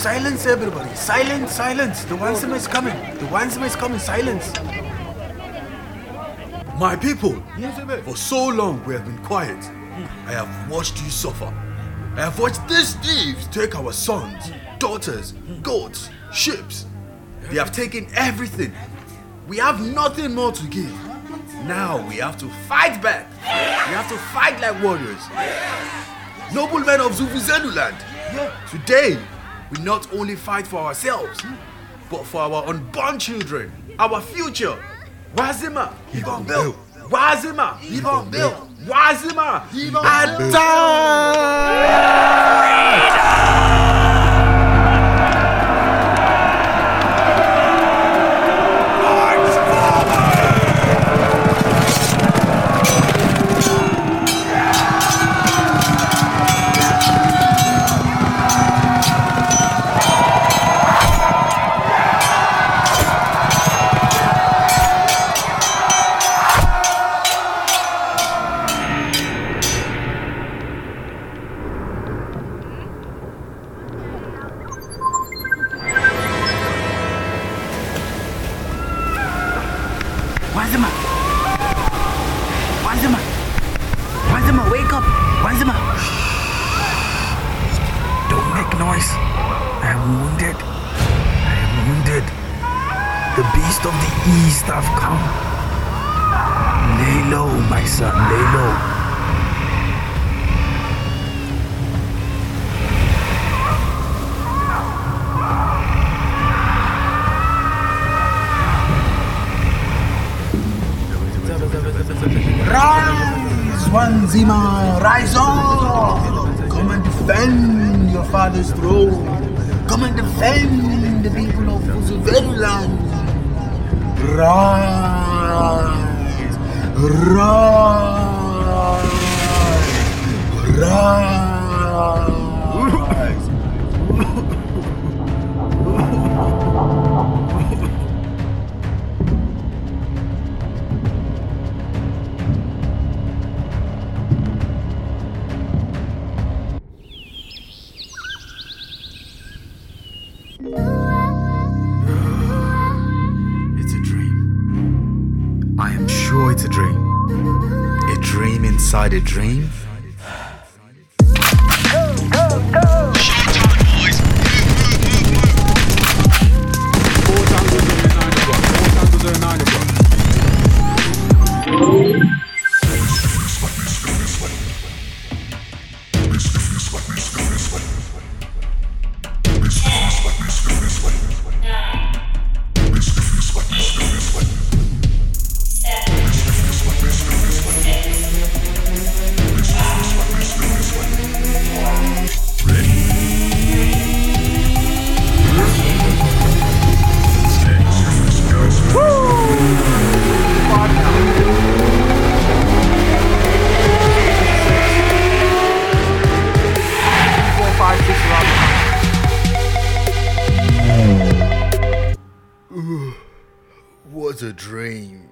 Silence, everybody. Silence, silence. The Wansima is coming. The Wansima is coming. Silence. My people, for so long we have been quiet. I have watched you suffer. I have watched these thieves take our sons, daughters, goats, ships. They have taken everything. We have nothing more to give. Now we have to fight back. We have to fight like warriors. Noblemen of Zuvuzeluland, today we not only fight for ourselves, but for our unborn children, our future. Wazima, Ibon Bill. Wazima, Ibon Bill. Wazima, Ibon Attack! Wanzima! Wanzima! Wanzima, wake up! Wanzima! Don't make noise. I am wounded. I am wounded. The beast of the east have come. Lay low, my son, lay low. Rise, Wanzima, rise up! Come and defend your father's throne. Come and defend the people of Uzuveruland. Rise, rise, it's a dream. A dream inside a dream a dream.